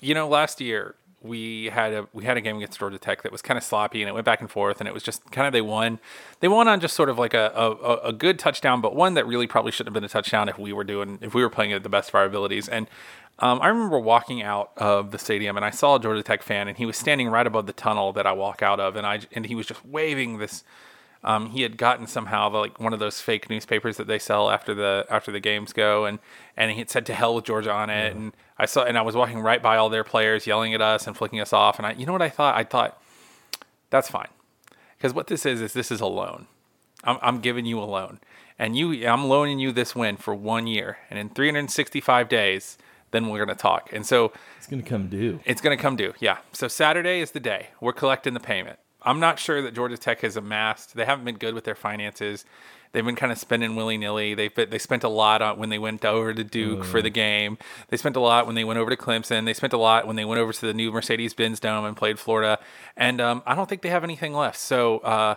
You know, last year we had a we had a game against Georgia Tech that was kind of sloppy and it went back and forth and it was just kind of they won. They won on just sort of like a, a, a good touchdown, but one that really probably shouldn't have been a touchdown if we were doing if we were playing at the best of our abilities. And um, I remember walking out of the stadium and I saw a Georgia Tech fan and he was standing right above the tunnel that I walk out of and I and he was just waving this um, he had gotten somehow the, like one of those fake newspapers that they sell after the after the games go, and and he had said "to hell with Georgia" on it. And I saw, and I was walking right by all their players, yelling at us and flicking us off. And I, you know what I thought? I thought that's fine, because what this is is this is a loan. I'm, I'm giving you a loan, and you I'm loaning you this win for one year, and in 365 days, then we're gonna talk. And so It's gonna come due. it's going to come due. Yeah. So Saturday is the day. We're collecting the payment. I'm not sure that Georgia Tech has amassed. They haven't been good with their finances. They've been kind of spending willy nilly. They they spent a lot on when they went over to Duke for the game. They spent a lot when they went over to Clemson. They spent a lot when they went over to the new Mercedes Benz Dome and played Florida. And um, I don't think they have anything left. So uh,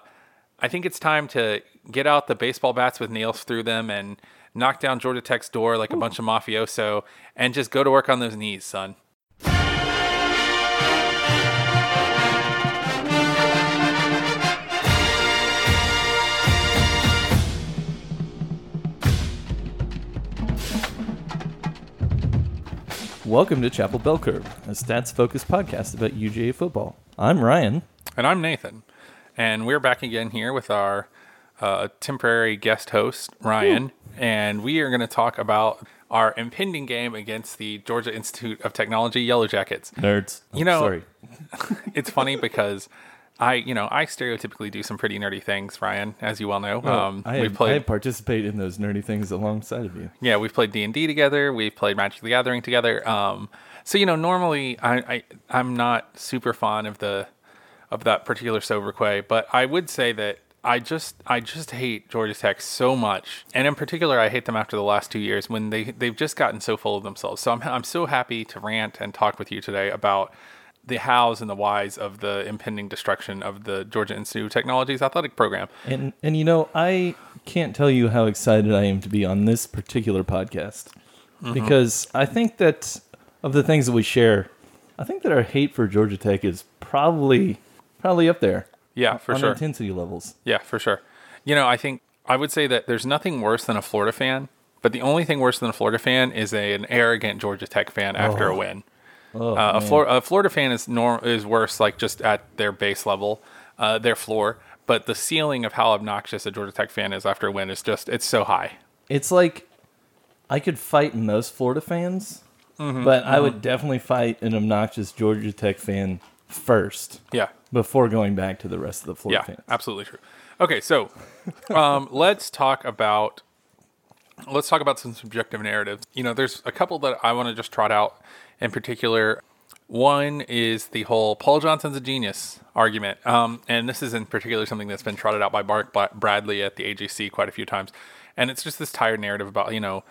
I think it's time to get out the baseball bats with nails through them and knock down Georgia Tech's door like a bunch of mafioso and just go to work on those knees, son. Welcome to Chapel Bell Curve, a stats-focused podcast about UGA football. I'm Ryan. And I'm Nathan. And we're back again here with our uh, temporary guest host, Ryan. And we are going to talk about our impending game against the Georgia Institute of Technology Yellow Jackets. Nerds. You know- sorry. It's funny because I, you know, I stereotypically do some pretty nerdy things, Ryan, as you well know. um, I, have, played I participate in those nerdy things alongside of you. yeah, we've played D and D together. We've played Magic the Gathering together. Um, so you know, normally I, I I'm not super fond of the of that particular sobriquet, but I would say that I just I just hate Georgia Tech so much, and in particular, I hate them after the last two years when they they've just gotten so full of themselves. So I'm I'm so happy to rant and talk with you today about the hows and the whys of the impending destruction of the Georgia Institute of Technology's athletic program. And and you know, I can't tell you how excited I am to be on this particular podcast Mm-hmm. because I think that of the things that we share, I think that our hate for Georgia Tech is probably probably up there Yeah, for on sure. intensity levels. Yeah, for sure. You know, I think I would say that there's nothing worse than a Florida fan, but the only thing worse than a Florida fan is a, an arrogant Georgia Tech fan after a win. Oh, Uh, a. Flor- a Florida fan is nor- is worse, like just at their base level, uh, their floor. But the ceiling of how obnoxious a Georgia Tech fan is after a win is just it's so high. It's like I could fight most Florida fans, Mm-hmm, but I would definitely fight an obnoxious Georgia Tech fan first Yeah, before going back to the rest of the Florida yeah, fans. absolutely true. Okay, so um, let's talk about let's talk about some subjective narratives. You know, there's a couple that I want to just trot out in particular. One is the whole Paul Johnson's a genius argument, um, and this is in particular something that's been trotted out by Bla- Bradley at the AJC quite a few times, and it's just this tired narrative about you know.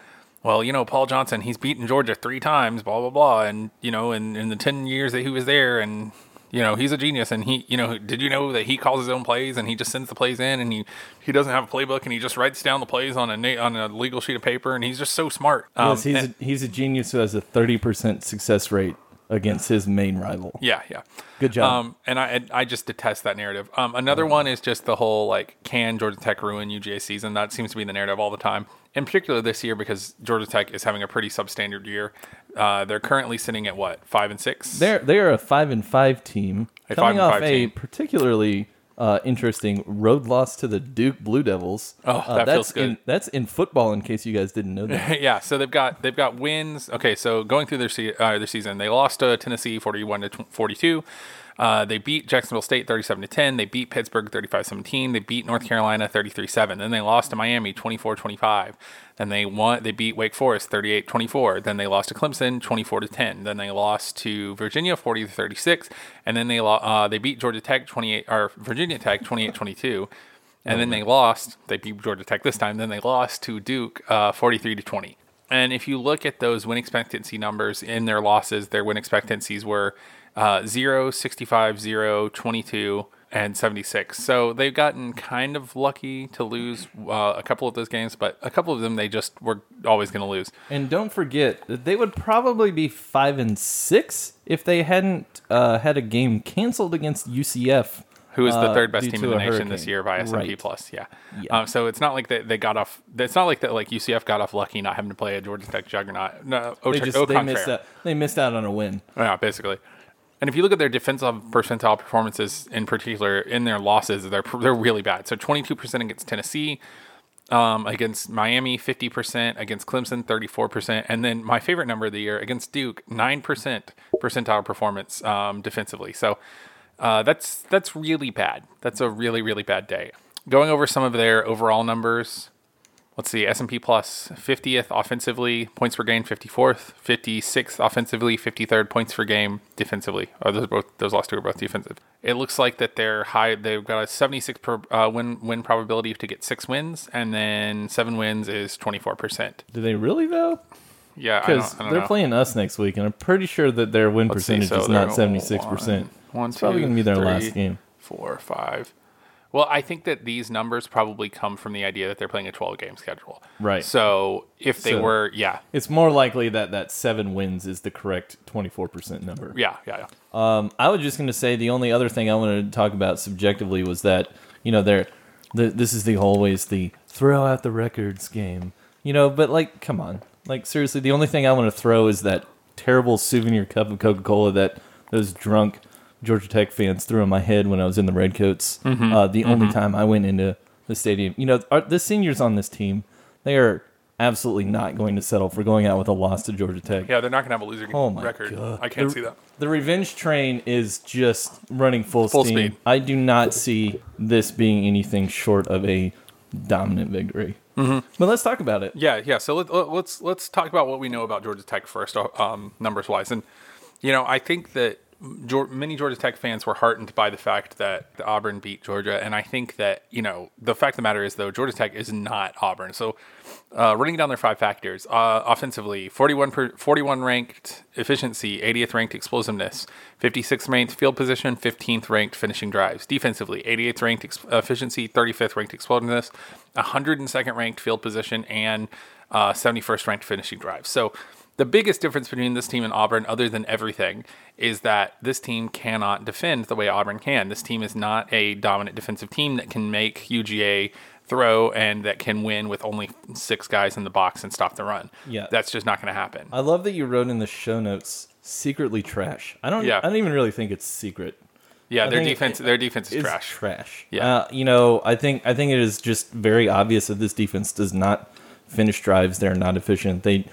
Well, you know, Paul Johnson, he's beaten Georgia three times, blah, blah, blah. And, you know, in, in the 10 years that he was there, and, you know, he's a genius. And he, you know, did you know that he calls his own plays and he just sends the plays in and he, he doesn't have a playbook and he just writes down the plays on a, na- on a legal sheet of paper and he's just so smart. Um, yes, he's and- a, he's a genius who has a thirty percent success rate against his main rival. yeah, yeah. Good job. Um, and I and I just detest that narrative. Um, another one is just the whole like, can Georgia Tech ruin UGA season? That seems to be the narrative all the time. In particular this year because Georgia Tech is having a pretty substandard year. Uh, they're currently sitting at what five and six. They're they are a five and five team A coming five and off five a team. particularly uh, interesting road loss to the Duke Blue Devils. Oh, Uh, that that's feels good. In, that's in football. In case you guys didn't know that. yeah, so they've got they've got wins. Okay, so going through their se- uh, their season, they lost to Tennessee forty-one to forty-two. Uh, they beat Jacksonville State 37 to 10. They beat Pittsburgh 35-17. They beat North Carolina 33-7. Then they lost to Miami 24-25. Then they won they beat Wake Forest 38-24. Then they lost to Clemson 24 to 10. Then they lost to Virginia 40 to 36. And then they lo- uh, they beat Georgia Tech 28 or Virginia Tech 28-22. And then they lost. They beat Georgia Tech this time. Then they lost to Duke uh, 43 to 20. And if you look at those win expectancy numbers in their losses, their win expectancies were uh, 0, 65, 0, 22, and 76. So they've gotten kind of lucky to lose uh, a couple of those games, but a couple of them they just were always going to lose. And don't forget that they would probably be five and six if they hadn't uh, had a game canceled against UCF. Who is the uh, third best team in the nation this year by S&P Right. Plus? Yeah. Yeah. Um, so it's not like they, they got off. It's not like that. Like UCF got off lucky not having to play a Georgia Tech juggernaut. No, They tra- just au they missed out. They missed out on a win. Yeah, basically. And if you look at their defensive percentile performances in particular in their losses, they're they're really bad. So 22% against Tennessee, um, against Miami 50%, against Clemson 34%, and then my favorite number of the year against Duke 9% percentile performance um, defensively. So uh, that's that's really bad. That's a really really bad day. Going over some of their overall numbers, let's see s&p plus 50th offensively points per game 54th 56th offensively 53rd points per game defensively oh, those are both those last two are both defensive it looks like that they're high they've got a 76 per, uh, win win probability to get six wins and then seven wins is 24% Do they really though? yeah Because they're know. playing us next week, and I'm pretty sure that their win Let's see, percentage so is not 76 percent. one, one It's probably gonna be their three, last game. four five well i think that these numbers probably come from the idea that they're playing a 12 game schedule Right. so if they So- were yeah It's more likely that that seven wins is the correct 24 percent number. yeah yeah yeah Um, I was just going to say the only other thing I wanted to talk about subjectively was that you know they're the, this is the always the throw out the records game, you know. But like, come on, like seriously, the only thing I want to throw is that terrible souvenir cup of Coca Cola that those drunk Georgia Tech fans threw in my head when I was in the Redcoats. Mm-hmm. Uh, the only time I went into the stadium, you know, our, the seniors on this team, they are absolutely not going to settle for going out with a loss to Georgia Tech. Yeah, they're not gonna have a losing Oh my record. God. I can't The- see that. The revenge train is just running full, Full steam. speed. I do not see this being anything short of a dominant victory. Mm-hmm. But let's talk about it. Yeah, yeah. So let, let, let's let's talk about what we know about Georgia Tech first, uh, um, numbers wise. And you know, I think that many Georgia Tech fans were heartened by the fact that Auburn beat Georgia, and I think that you know the fact of the matter is though Georgia Tech is not Auburn. So uh, running down their five factors, uh, offensively, 41, per, 41 ranked efficiency, 80th ranked explosiveness, 56th ranked field position, 15th ranked finishing drives. Defensively, 88th ranked ex- efficiency, 35th ranked explosiveness, 102nd ranked field position, and uh, 71st ranked finishing drives. So the biggest difference between this team and Auburn, other than everything, is that this team cannot defend the way Auburn can. This team is not a dominant defensive team that can make UGA throw and that can win with only six guys in the box and stop the run. Yeah. That's just not going to happen. I love that you wrote in the show notes secretly trash. I don't Yeah. I don't even really think it's secret. Yeah, I their defense it- their defense is trash. trash. Yeah. Uh, you know, I think I think it is just very obvious that this defense does not finish drives. They're not efficient. They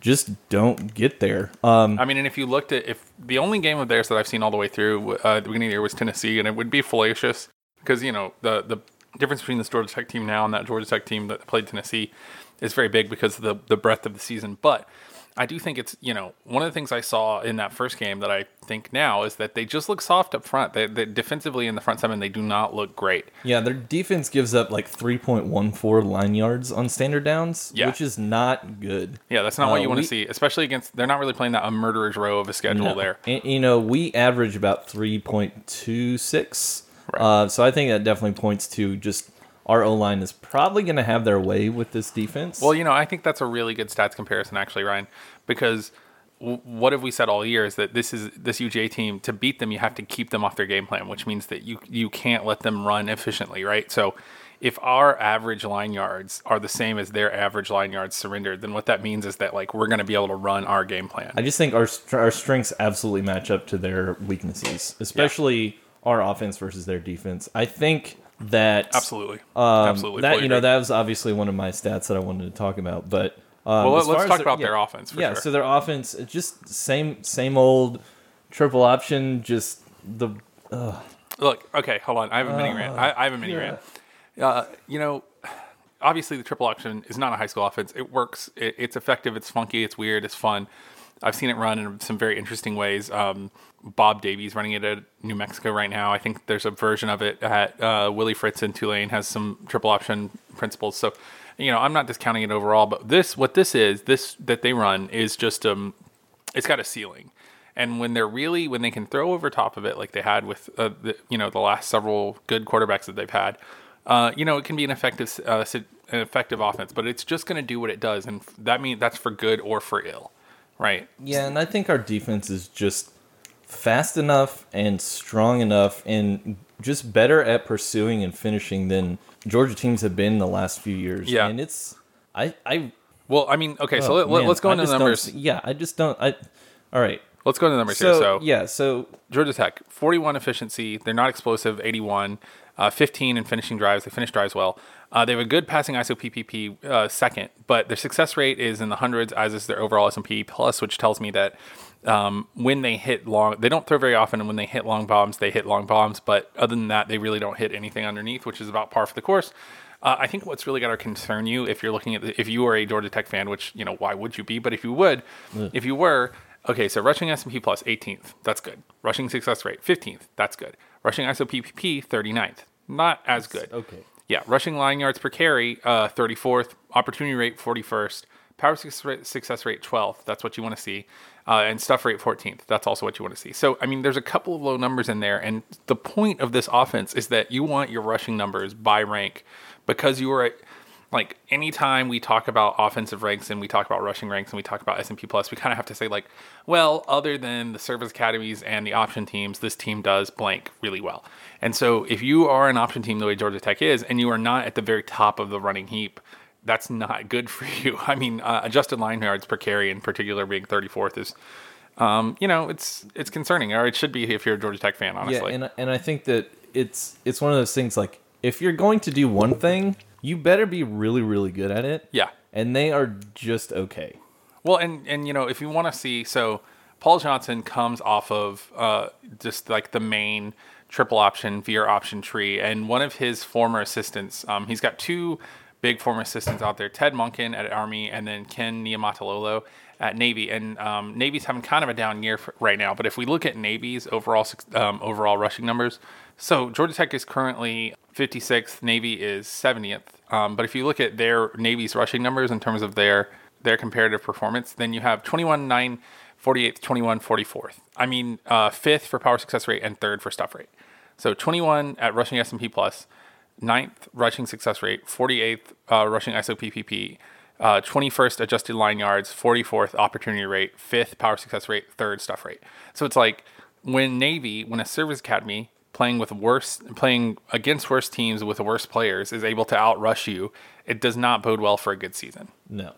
just don't get there. Um, I mean, and if you looked at if the only game of theirs that I've seen all the way through uh, at the beginning of the year was Tennessee, and it would be fallacious because you know the the difference between this Georgia Tech team now and that Georgia Tech team that played Tennessee is very big because of the the breadth of the season. But I do think it's you know one of the things I saw in that first game that I think now is that they just look soft up front. They, they defensively in the front seven they do not look great. Yeah, their defense gives up like 3.14 line yards on standard downs, Yeah. which is not good. Yeah, that's not what Uh, you want to see, especially against. They're not really playing that a murderer's row of a schedule No. there. And, you know, we average about 3.26. Right. Uh, so I think that definitely points to just our O line is probably going to have their way with this defense. Well, you know, I think that's a really good stats comparison, actually, Ryan, because w- what have we said all year is that this is this UGA team to beat them, you have to keep them off their game plan, which means that you you can't let them run efficiently, right? So. If our average line yards are the same as their average line yards surrendered, then what that means is that like we're going to be able to run our game plan. I just think our our strengths absolutely match up to their weaknesses, especially our offense versus their defense. I think that Absolutely, um, absolutely. that you know that was obviously one of my stats that I wanted to talk about, but um, Well, let's talk their- about yeah. their offense. For yeah, sure. so their offense, just same same old triple option. Just the Look, okay, hold on. I have a mini rant. I, I have a mini yeah. rant. Uh, you know, obviously the triple option is not a high school offense. It works. It, it's effective. It's funky. It's weird. It's fun. I've seen it run in some very interesting ways. Um, Bob Davie's running it at New Mexico right now. I think there's a version of it at uh, Willie Fritz in Tulane has some triple option principles. So you know, I'm not discounting it overall, but this, what this is, this that they run is just um, it's got a ceiling. And when they're really, when they can throw over top of it, like they had with, uh, the, you know, the last several good quarterbacks that they've had, uh, you know, it can be an effective, uh, an effective offense. But it's just going to do what it does, and that means that's for good or for ill, right? Yeah, and I think our defense is just fast enough and strong enough and just better at pursuing and finishing than Georgia teams have been the last few years. Yeah. And it's I I Well, I mean, okay, so oh, let, let, us go into the numbers. yeah, I just don't I all right. Let's go into the numbers So, here. So yeah, so Georgia Tech, 41 efficiency. They're not explosive, 81. Uh, 15 in finishing drives. They finish drives well. Uh, they have a good passing ISO PPP uh, second, but their success rate is in the hundreds, as is their overall S&P plus, which tells me that um, when they hit long, they don't throw very often, and when they hit long bombs, they hit long bombs. But other than that, they really don't hit anything underneath, which is about par for the course. Uh, I think what's really got to concern you if you're looking at the, if you are a Georgia Tech fan, which you know why would you be? But if you would, if you were, okay, so rushing S&P plus 18th, that's good. Rushing success rate 15th, that's good. Rushing ISO PPP 39th, not as good. okay. Yeah, rushing line yards per carry, uh, 34th. Opportunity rate, 41st. Power success rate, success 12th. That's what you want to see. Uh, and stuff rate, 14th. That's also what you want to see. So, I mean, there's a couple of low numbers in there. And the point of this offense is that you want your rushing numbers by rank because you are at, like anytime we talk about offensive ranks and we talk about rushing ranks and we talk about S&P plus, we kind of have to say like, well, other than the service academies and the option teams, this team does blank really well. And so if you are an option team the way Georgia Tech is, and you are not at the very top of the running heap, that's not good for you. I mean, uh, adjusted line yards per carry in particular being 34th is, um, you know, it's it's concerning, or it should be if you're a Georgia Tech fan, honestly. Yeah, and and I think that it's it's one of those things like if you're going to do one thing, you better be really really good at it. yeah. And they are just okay. Well, and and you know, if you want to see, so Paul Johnson comes off of uh, just like the main triple option veer option tree, and one of his former assistants, um, he's got two big former assistants out there, Ted Monken at Army, and then Ken Niumatalolo at Navy, and um, Navy's having kind of a down year for, right now. But if we look at Navy's overall um, overall rushing numbers, so Georgia Tech is currently 56th, Navy is 70th. Um, but if you look at their Navy's rushing numbers in terms of their their comparative performance, then you have 21 9 48th, 21 44th. I mean, uh, fifth for power success rate and third for stuff rate. So 21 at rushing S&P plus, ninth rushing success rate, 48th uh, rushing ISO PPP, uh, 21st adjusted line yards, 44th opportunity rate, fifth power success rate, third stuff rate. So it's like when Navy, when a service academy playing with worse, playing against worse teams with worse players is able to outrush you, it does not bode well for a good season. No.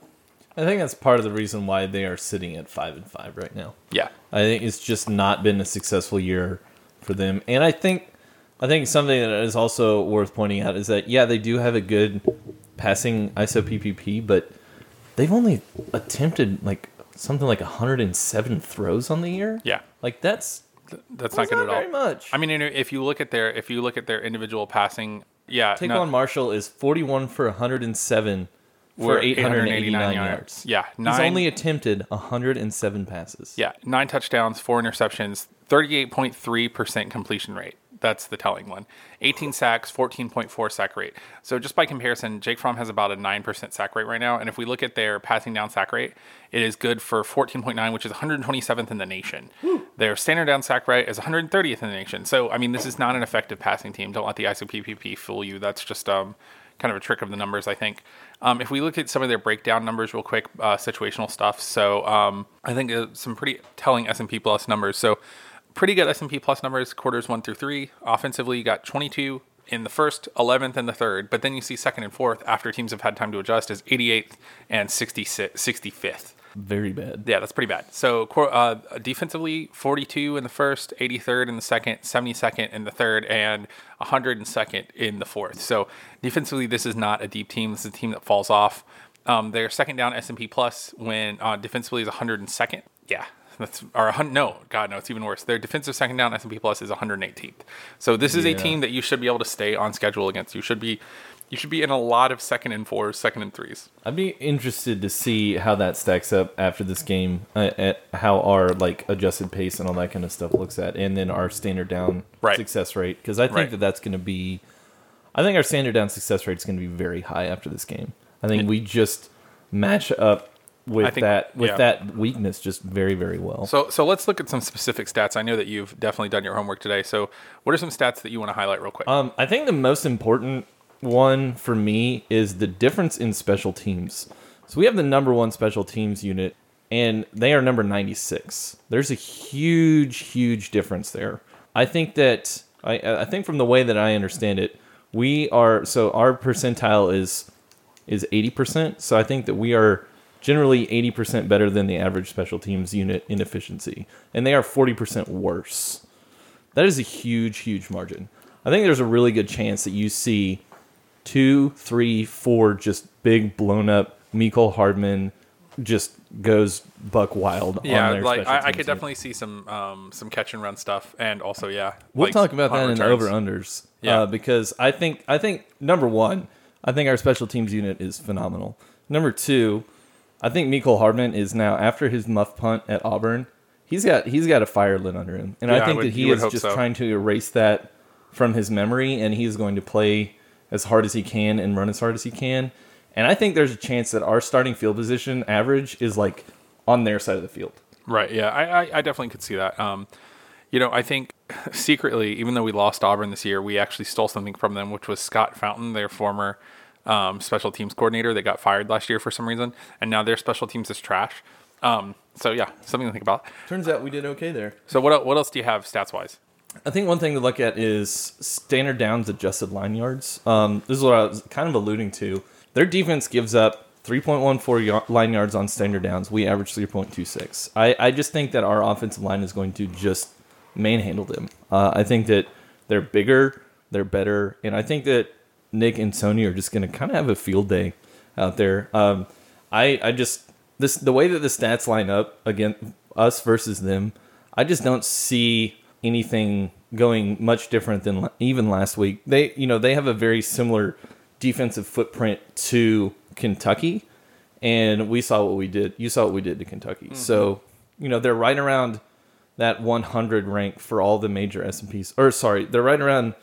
I think that's part of the reason why they are sitting at 5 and 5 right now. Yeah. I think it's just not been a successful year for them. And I think I think something that is also worth pointing out is that yeah, they do have a good passing ISO PPP, but they've only attempted like something like 107 throws on the year. Yeah. Like that's That's, that's not good not at all. very much. I mean, if you look at their if you look at their individual passing, yeah, Take no, on Marshall is 41 for 107 for 889 yards. Yeah, He's only attempted 107 passes. yeah, nine touchdowns, four interceptions, thirty-eight point three percent completion rate. That's the telling one. 18 sacks, 14.4 sack rate. So just by comparison, Jake Fromm has about a 9% sack rate right now. And if we look at their passing down sack rate, it is good for 14.9, which is 127th in the nation. Their standard down sack rate is 130th in the nation. So, I mean, this is not an effective passing team. Don't let the ISOPPP fool you. That's just um, kind of a trick of the numbers, I think. Um, if we look at some of their breakdown numbers real quick, uh, situational stuff. So um, I think uh, some pretty telling S&P plus numbers. So pretty good S&P plus numbers, quarters one through three. Offensively, you got 22 in the first, 11th, and the third. But then you see second and fourth after teams have had time to adjust is 88th and 66, 65th. Very bad. Yeah, that's pretty bad. So uh, defensively, 42 in the first, 83rd in the second, 72nd in the third, and 102nd in the fourth. So defensively, this is not a deep team. This is a team that falls off. Um, their second down S&P plus when uh, defensively is 102nd. Yeah, that's or no, God no, it's even worse. Their defensive second down S&P plus is 118th. So this is a team that you should be able to stay on schedule against. You should be you should be in a lot of second and fours, second and threes. I'd be interested to see how that stacks up after this game, uh, at how our like adjusted pace and all that kind of stuff looks at, and then our standard down Right. success rate because I think Right. that that's going to be, I think our standard down success rate is going to be very high after this game. I think we just match up with think- that with yeah. that weakness just very very well. So, so let's look at some specific stats. I know that you've definitely done your homework today. So, what are some stats that you want to highlight real quick? Um, I think the most important one for me is the difference in special teams. So we have the number one special teams unit, and they are number 96. There's a huge, huge difference there. I think that I, I think from the way that I understand it, we are so our percentile is is 80%. So I think that we are generally 80% better than the average special teams unit in efficiency, and they are 40% worse. That is a huge, huge margin. I think there's a really good chance that you see two, three, four just big blown up Mecole Hardman just goes buck wild. yeah, on their like I, I could definitely see some um, some catch and run stuff, and also yeah, We'll like talk about that punt in returns. over unders. Yeah. Uh, because I think I think number one, I think our special teams unit is phenomenal. Number two, I think Mecole Hardman is now after his muff punt at Auburn, he's got he's got a fire lit under him, and Yeah, I I think would- that he is just so. trying to erase that from his memory, and he is going to play as hard as he can and run as hard as he can. And I think there's a chance that our starting field position average is like on their side of the field. Right. Yeah, I, I, I definitely could see that. Um, you know, I think secretly, even though we lost Auburn this year, we actually stole something from them, which was Scott Fountain, their former um, special teams coordinator that got fired last year for some reason, and now their special teams is trash. Um, so yeah, something to think about. Turns out we did okay there. So what what else do you have stats wise? I think one thing to look at is standard downs adjusted line yards. Um, this is what I was kind of alluding to. Their defense gives up 3.14 y- line yards on standard downs. We average 3.26. I, I just think that our offensive line is going to just manhandle them. Uh, I think that they're bigger, they're better, and I think that Nick and Sony are just going to kind of have a field day out there. Um, I I just this the way that the stats line up against us versus them. I just don't see anything going much different than even last week. They you know they have a very similar defensive footprint to Kentucky, and we saw what we did. You saw what we did to Kentucky. So you know they're right around that 100 rank for all the major S&Ps. Or sorry, they're right around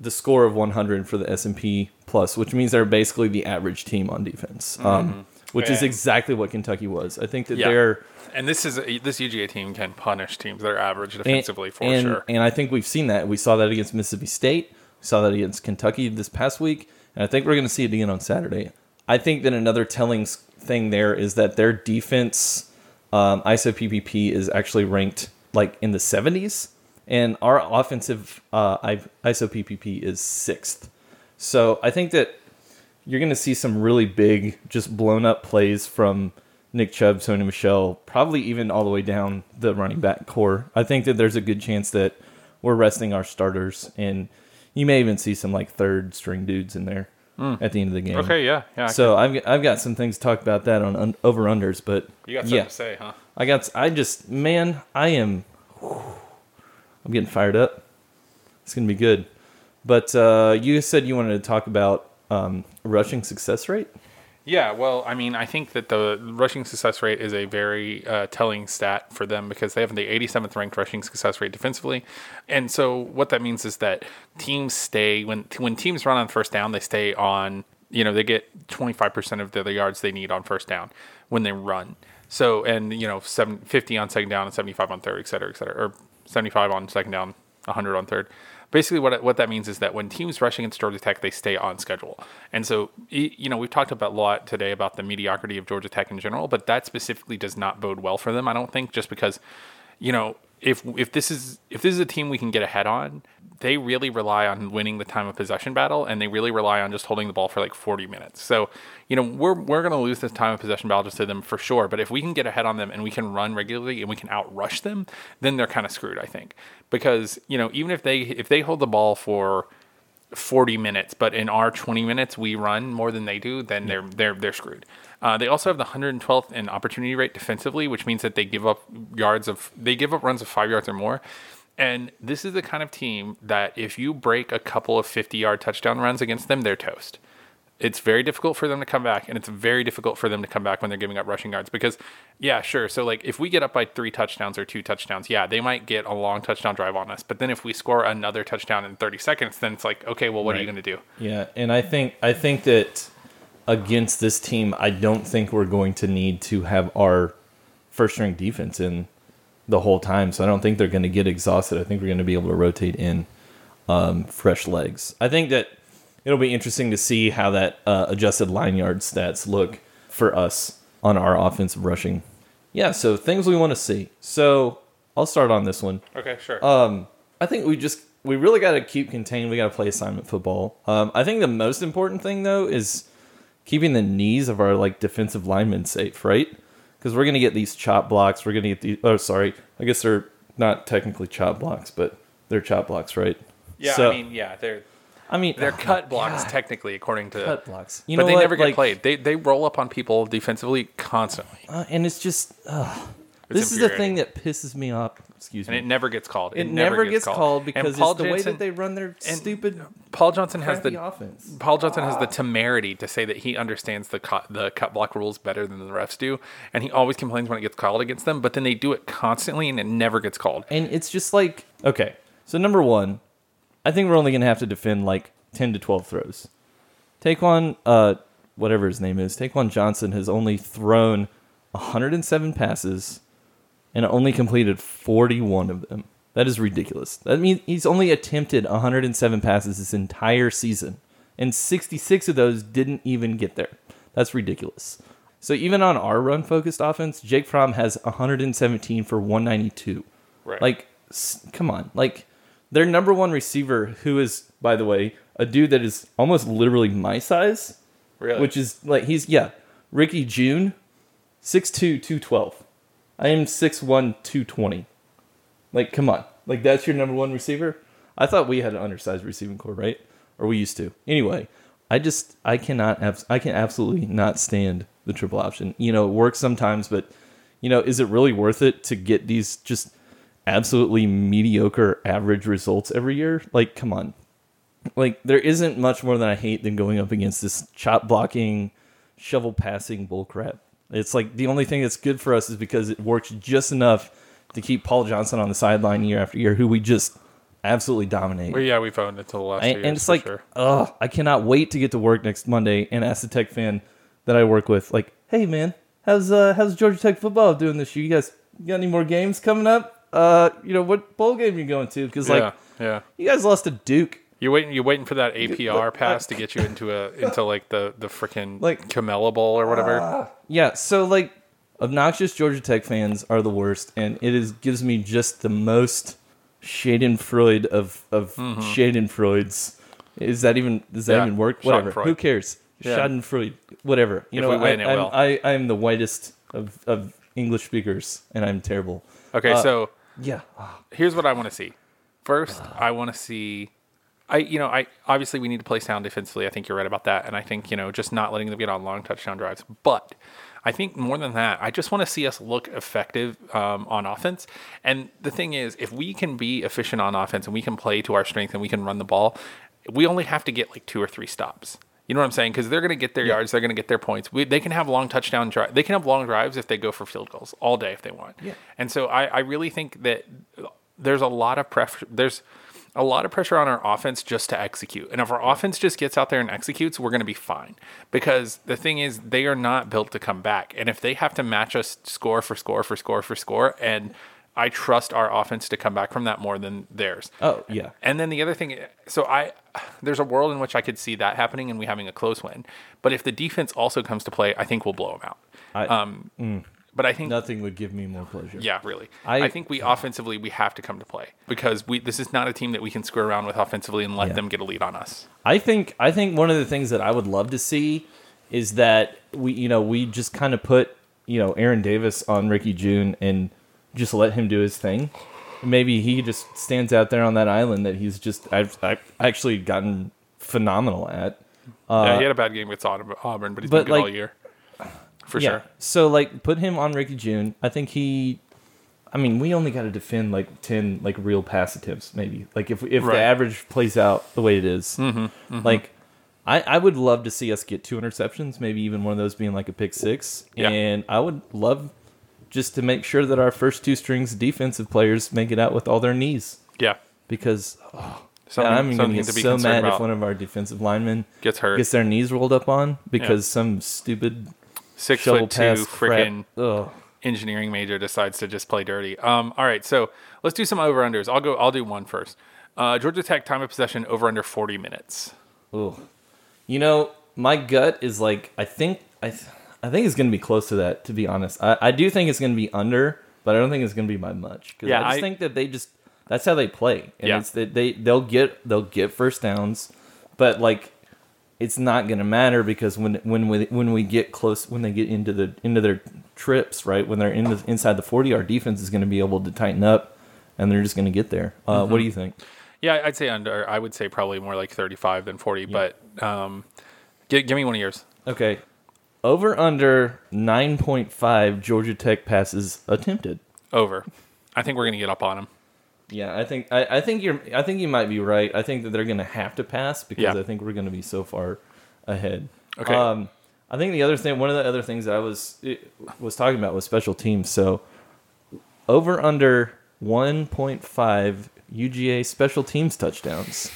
the score of 100 for the S&P plus, which means they're basically the average team on defense. Um, which is exactly what Kentucky was. I think that Yeah. they're And this is this UGA team can punish teams that are average and- defensively for and, sure. And I think we've seen that. We saw that against Mississippi State. We saw that against Kentucky this past week, and I think we're going to see it again on Saturday. I think that another telling thing there is that their defense um, ISO PPP is actually ranked like in the 70s, and our offensive uh, ISO PPP is sixth. So I think that you're going to see some really big, just blown up plays from Nick Chubb, Sony Michel, probably even all the way down the running back corps. I think that there's a good chance that we're resting our starters, and you may even see some like third string dudes in there at the end of the game. Okay, yeah, yeah. So I've I've got some things to talk about that on un- over unders, but you got something yeah, to say, huh? I got I just man, I am I'm getting fired up. It's gonna be good. But uh, you said you wanted to talk about um, rushing success rate. Yeah, well, I mean, I think that the rushing success rate is a very uh, telling stat for them because they have the 87th ranked rushing success rate defensively, and so what that means is that teams stay when when teams run on first down, they stay on. You know, they get 25% of the, yards they need on first down when they run. So, and you know, seven, 50 on second down and 75 on third, et cetera, et cetera, or 75 on second down, 100 on third basically what what that means is that when teams rushing against Georgia Tech, they stay on schedule. And so, you know, we've talked about a lot today about the mediocrity of Georgia Tech in general, but that specifically does not bode well for them. I don't think just because, you know, if if this is if this is a team we can get ahead on, they really rely on winning the time of possession battle, and they really rely on just holding the ball for like 40 minutes. So, you know, we're we're going to lose this time of possession battle just to them for sure. But if we can get ahead on them and we can run regularly and we can outrush them, then they're kind of screwed. I think because you know even if they if they hold the ball for 40 minutes, but in our 20 minutes we run more than they do, then they're they're they're screwed. Uh, they also have the 112th in opportunity rate defensively, which means that they give up yards of they give up runs of five yards or more. And this is the kind of team that if you break a couple of 50 yard touchdown runs against them, they're toast. It's very difficult for them to come back, and it's very difficult for them to come back when they're giving up rushing yards. Because, yeah, sure. So, like, if we get up by three touchdowns or two touchdowns, yeah, they might get a long touchdown drive on us. But then if we score another touchdown in 30 seconds, then it's like, okay, well, what are you going to do? Yeah, and I think I think that against this team, I don't think we're going to need to have our first string defense in the whole time. So I don't think they're going to get exhausted. I think we're going to be able to rotate in um, fresh legs. I think that it'll be interesting to see how that uh, adjusted line yard stats look for us on our offensive rushing. Yeah, so things we want to see. So I'll start on this one. Okay, sure. Um, I think we just we really got to keep contained. We got to play assignment football. Um, I think the most important thing though is keeping the knees of our like defensive linemen safe, right? Because we're gonna get these chop blocks. We're gonna get these. Oh, sorry. I guess they're not technically chop blocks, but they're chop blocks, right? yeah, so- I mean, yeah, they're I mean, they're oh cut blocks God. technically according to cut blocks. You but know they what? never get Like, played. They they roll up on people defensively constantly, uh, and it's just. Uh, this is the thing that pisses me off. Excuse me. and it never gets called. It, never, gets, called, because it's the way that they run their and stupid Paul Johnson has crappy the offense. Paul Johnson has the temerity to say that he understands the cut, the cut block rules better than the refs do, and he always complains when it gets called against them. But then they do it constantly, and it never gets called. And it's just like, okay, so number one, I think we're only going to have to defend like 10 to 12 throws. TaQuon, uh, whatever his name is, TaQuon Johnson has only thrown 107 passes and only completed 41 of them. That is ridiculous. That means he's only attempted 107 passes this entire season, and 66 of those didn't even get there. That's ridiculous. So even on our run focused offense, Jake Fromm has 117 for 192. Right. Like, come on. Like, their number one receiver, who is, by the way, a dude that is almost literally my size, Really? which is like, he's, yeah, Ricky Jeune, 6'2, 212. I am 6'1, 220. Like, come on. Like, that's your number one receiver? I thought we had an undersized receiving corps, right? Or we used to. Anyway, I just, I cannot, I can absolutely not stand the triple option. You know, it works sometimes, but, you know, is it really worth it to get these just absolutely mediocre average results every year? Like, come on. Like, there isn't much more than I hate than going up against this chop blocking, shovel passing bullcrap. It's like the only thing that's good for us is because it works just enough to keep Paul Johnson on the sideline year after year, who we just absolutely dominate. Well, yeah, we've owned it till the last years and it's like, sure. ugh, I cannot wait to get to work next Monday and ask the Tech fan that I work with, like, hey man, how's uh how's Georgia Tech football doing this year? You guys got any more games coming up? Uh, you know what bowl game you going to? Because like, yeah, yeah. you guys lost to Duke. You waiting? You waiting for that APR pass to get you into a into like the the freaking Like- like Camellia Bowl or whatever. Yeah, so like obnoxious Georgia Tech fans are the worst, and it is gives me just the most Schadenfreude of of Schadenfreuds. Is that even does that Mm-hmm. Yeah, even work? Whatever. Who cares? Yeah. Schadenfreude. Whatever. You If know, we win, I, it I'm, will. I I am the whitest of of English speakers, and I'm terrible. Okay, Uh, so Yeah. here's what I want to see. First, I want to see. I you know I obviously we need to play sound defensively. I think you're right about that, and I think you know just not letting them get on long touchdown drives. But I think more than that, I just want to see us look effective um, on offense. And the thing is, if we can be efficient on offense and we can play to our strength and we can run the ball, we only have to get like two or three stops. You know what I'm saying? Because they're going to get their yards, they're going to get their points. We, they can have long touchdown drive. They can have long drives if they go for field goals all day if they want. Yeah. And so I, I really think that there's a lot of pressure. There's a lot of pressure on our offense just to execute. And if our offense just gets out there and executes, we're going to be fine. Because the thing is, they are not built to come back. And if they have to match us score for score for score for score, and I trust our offense to come back from that more than theirs. Oh yeah. And then the other thing, so I, there's a world in which I could see that happening and we having a close win. But if the defense also comes to play, I think we'll blow them out. I, Um, But I think nothing would give me more pleasure. yeah, really. I- I, think we offensively we have to come to play because we this is not a team that we can screw around with offensively and let Yeah. them get a lead on us. I think I think one of the things that I would love to see is that we you know we just kind of put you know Aaron Davis on Ricky Jeune and just let him do his thing. Maybe he just stands out there on that island that he's just I've, I've actually gotten phenomenal at. yeah, he had a bad game with Auburn, but he's Uh, but, been good all year. For yeah. sure. So like put him on Ricky Jeune. I think he. I mean, we only got to defend like ten like real pass attempts, maybe. Like if if Right. the average plays out the way it is. Mm-hmm, like I I would love to see us get two interceptions, maybe even one of those being like a pick six. Yeah. And I would love just to make sure that our first two strings defensive players make it out with all their knees Yeah. because oh, Something, I'm going to get so mad about. if one of our defensive linemen gets hurt. gets their knees rolled up on because some stupid Six foot two freaking engineering major decides to just play dirty. Um, all right, so let's do some over unders. I'll go. I'll do one first. Uh, Georgia Tech time of possession over under forty minutes. Ugh. You know, my gut is like I think I th- I think it's going to be close to that. To be honest, I, I do think it's going to be under, but I don't think it's going to be by much. Yeah, I just I- think that they just that's how they play, and Yeah. it's that they they'll get they'll get first downs, but like it's not going to matter because when when we when we get close when they get into the into their trips right when they're in the, inside the forty, our defense is going to be able to tighten up, and they're just going to get there. Uh, Mm-hmm. What do you think? Yeah, I'd say under. I would say probably more like thirty-five than forty. But um, give, give me one of yours. Okay. Over under 9.5 Georgia Tech passes attempted. Over. I think we're gonna get up on them. Yeah, I think I, I think you're I think you might be right. I think that they're going to have to pass because Yeah. I think we're going to be so far ahead. Okay. Um I think the other thing one of the other things that I was it, was talking about was special teams. So over under 1.5 UGA special teams touchdowns.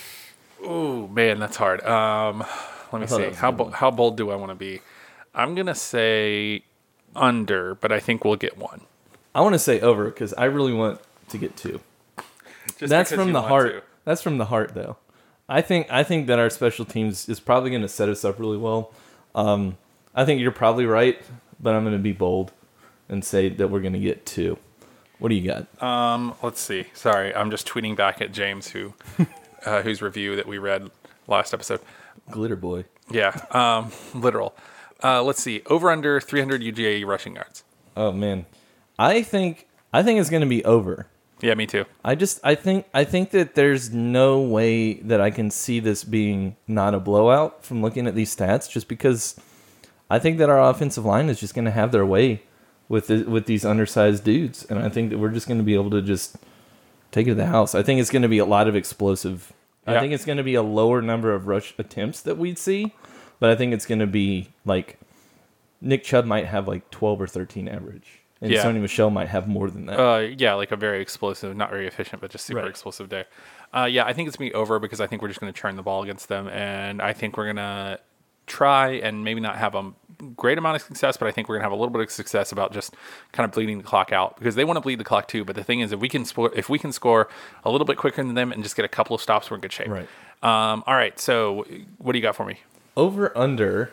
Ooh, man, that's hard. Um, let me see. that was a How bo- how bold do I want to be? I'm gonna say under, but I think we'll get one. I want to say over cuz I really want to get two. That's from the heart. to. That's from the heart, though. I think I think that our special teams is probably going to set us up really well. Um, I think you're probably right, but I'm going to be bold and say that we're going to get two. What do you got? Um, let's see. Sorry, I'm just tweeting back at James, who uh, whose review that we read last episode. Glitter boy. Yeah, um, literal. Uh, let's see. Over under 300 UGA rushing yards. Oh man, I think I think it's going to be over. Yeah, me too. I just I think I think that there's no way that I can see this being not a blowout from looking at these stats just because I think that our offensive line is just going to have their way with the, with these undersized dudes and I think that we're just going to be able to just take it to the house. I think it's going to be a lot of explosive. I think it's going to be a lower number of rush attempts that we'd see, but I think it's going to be like Nick Chubb might have like 12 or 13 average. And Yeah. Sony Michel might have more than that. Uh, yeah, like a very explosive, not very efficient, but just super Right. explosive day. Uh, yeah, I think it's gonna be over because I think we're just gonna churn the ball against them, and I think we're gonna try and maybe not have a great amount of success, but I think we're gonna have a little bit of success about just kind of bleeding the clock out because they want to bleed the clock too. But the thing is, if we can score, if we can score a little bit quicker than them and just get a couple of stops, we're in good shape. Right. Um, all right. So, what do you got for me? over under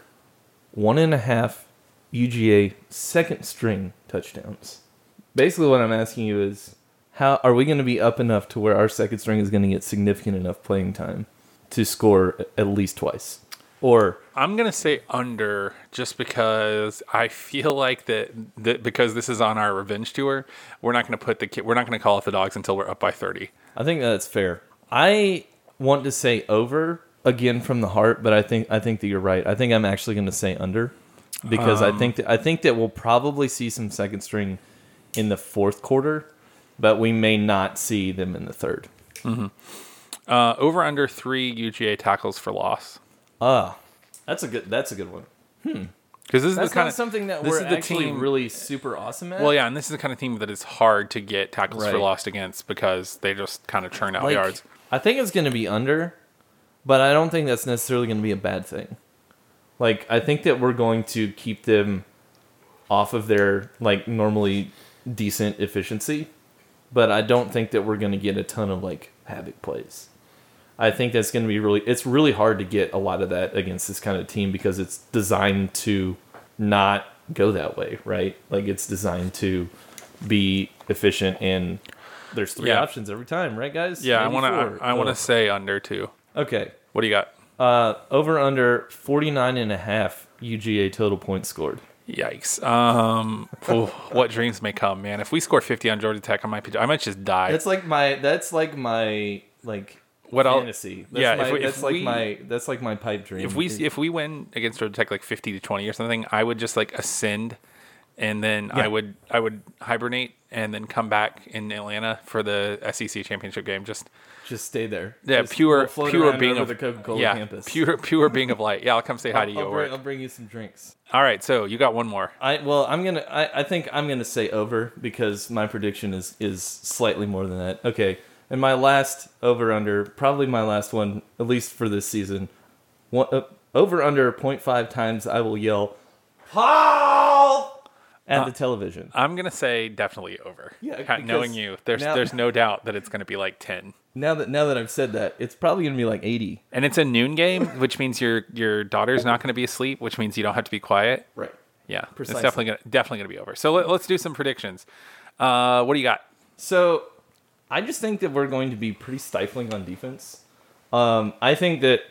one and a half UGA second string touchdowns. Basically, what I'm asking you is, how are we going to be up enough to where our second string is going to get significant enough playing time to score at least twice, or I'm gonna say under just because I feel like that, that because this is on our revenge tour, we're not gonna put the we're not gonna call off the dogs until we're up by thirty. I think that's fair. I want to say over again from the heart, but I think I think that you're right. I think I'm actually going to say under because I think that I think that we'll probably see some second string in the fourth quarter, but we may not see them in the third. Uh, over under three UGA tackles for loss Ah, that's a good. That's a good one. because this is That's the kind of something that this we're is the actually team- really super awesome at. well, yeah, and this is the kind of team that is hard to get tackles for Right. loss against because they just kind of churn out Like, yards. I think it's going to be under, but I don't think that's necessarily going to be a bad thing. Like I think that we're going to keep them off of their like normally decent efficiency, but I don't think that we're going to get a ton of like havoc plays. I think that's going to be really it's really hard to get a lot of that against this kind of team because it's designed to not go that way, right? Like it's designed to be efficient and there's three Yeah. options every time, right guys? Yeah, I want to I, I want to say under 2. Okay. What do you got? Uh, over under 49 and a half UGA total points scored. Yikes! Um, ooh, what dreams may come, man. If we score 50 on Georgia Tech, I might be, I might just die. That's like my that's like my like What I'll- fantasy. That's yeah, my, if we- if that's like we- my that's like my pipe dream. if we if we win against Georgia Tech like 50 to 20 or something, I would just like ascend and then Yeah. I would I would hibernate and then come back in Atlanta for the SEC championship game. Just just stay there. yeah, Just- pure pure being of the Coca-Cola yeah, campus. pure pure being of light. Yeah, I'll come say hi to you. I'll, bring. I'll bring you some drinks. All right, so you got one more. I well, I'm gonna. I, I think I'm gonna say over because my prediction is is slightly more than that. Okay, And my last over under, probably my last one, at least for this season, one, uh, over under 0.5 times I will yell, Paul! at the television. I'm gonna say definitely over. Yeah, knowing you, there's now- there's no doubt that it's gonna be like ten. Now that now that I've said that, it's probably going to be like 80. And it's a noon game, which means your your daughter's not going to be asleep, which means you don't have to be quiet. Right. Yeah, Precisely. it's definitely gonna definitely gonna be over. So let, let's do some predictions. Uh, what do you got? So I just think that we're going to be pretty stifling on defense. Um, I think that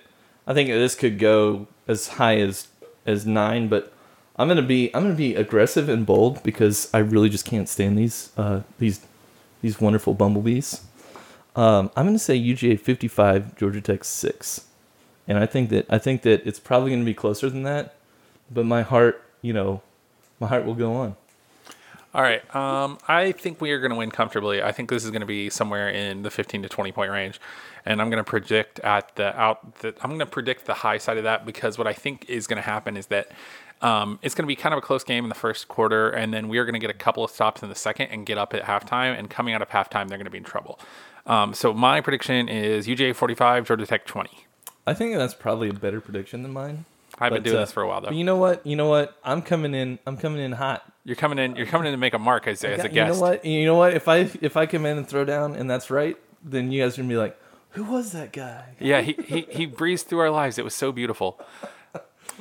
I think that this could go as high as as nine, but I'm gonna be I'm gonna be aggressive and bold because I really just can't stand these uh, these these wonderful bumblebees. Um, I'm gonna say UGA 55, Georgia Tech six, and I think that I think that it's probably gonna be closer than that, but my heart, you know, my heart will go on. All right. Um, I think we are to win comfortably. I think this is to be somewhere in the 15 to 20 point range, and I'm to predict at the out. The, I'm to predict the high side of that because what I think is to happen is that um, it's going to be kind of a close game in the first quarter, and then we are going to get a couple of stops in the second and get up at halftime. And coming out of halftime, they're going to be in trouble. Um, so my prediction is UGA 45, Georgia Tech 20. I think that's probably a better prediction than mine. I've been But, doing uh, this for a while though. But you know what? You know what? I'm coming in. I'm coming in hot. You're coming in. You're coming in to make a mark as, as a guest. you know what? You know what? If I if I come in and throw down and that's right, then you guys are gonna be like, who was that guy? Yeah, he, he, he breezed through our lives. It was so beautiful.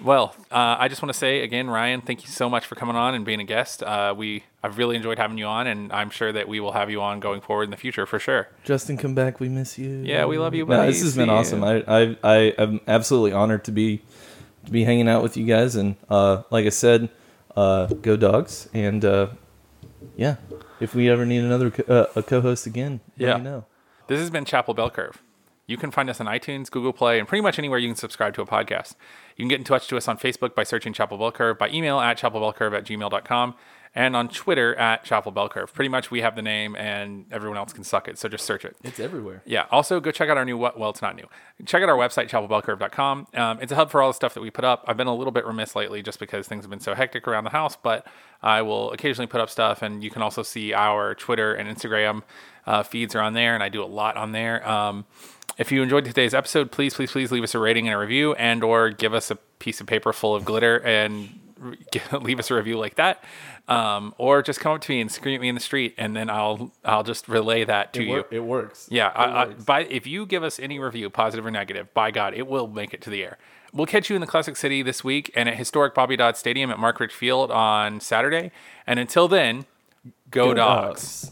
Well, uh, I just want to say again, Ryan, thank you so much for coming on and being a guest. Uh, we I've really enjoyed having you on, and I'm sure that we will have you on going forward in the future for sure. Justin, come back. We miss you. Yeah, we love you, No, this has See been you. awesome. I I I am absolutely honored to be to be hanging out with you guys, and uh, like I said, uh, go dogs, and uh, yeah, if we ever need another co- uh, a co-host again, Yeah. let me know. This has been Chapel Bell Curve. You can find us on iTunes, Google Play, and pretty much anywhere you can subscribe to a podcast. You can get in touch to us on Facebook by searching Chapel Bell Curve, by email at chapelbellcurve at gmail.com, and on Twitter at Chapel Bell Curve. Pretty much we have the name, and everyone else can suck it, so just search it. It's everywhere. Yeah. Also, go check out our new. Well, it's not new. Check out our website, chapelbellcurve.com. Um, it's a hub for all the stuff that we put up. I've been a little bit remiss lately just because things have been so hectic around the house, but I will occasionally put up stuff, and you can also see our Twitter and Instagram uh, feeds are on there, and I do a lot on there. Um, if you enjoyed today's episode, please, please, please leave us a rating and a review, and or give us a piece of paper full of glitter and leave us a review like that. Um, or just come up to me and scream at me in the street, and then I'll I'll just relay that to It, you. it works. Yeah, I, I, works. by, if you give us any review, positive or negative, by God, it will make it to the air. We'll catch you in the Classic City this week and at historic Bobby Dodd Stadium at Mark Rich Field on Saturday. And until then, go, Go dogs. dogs.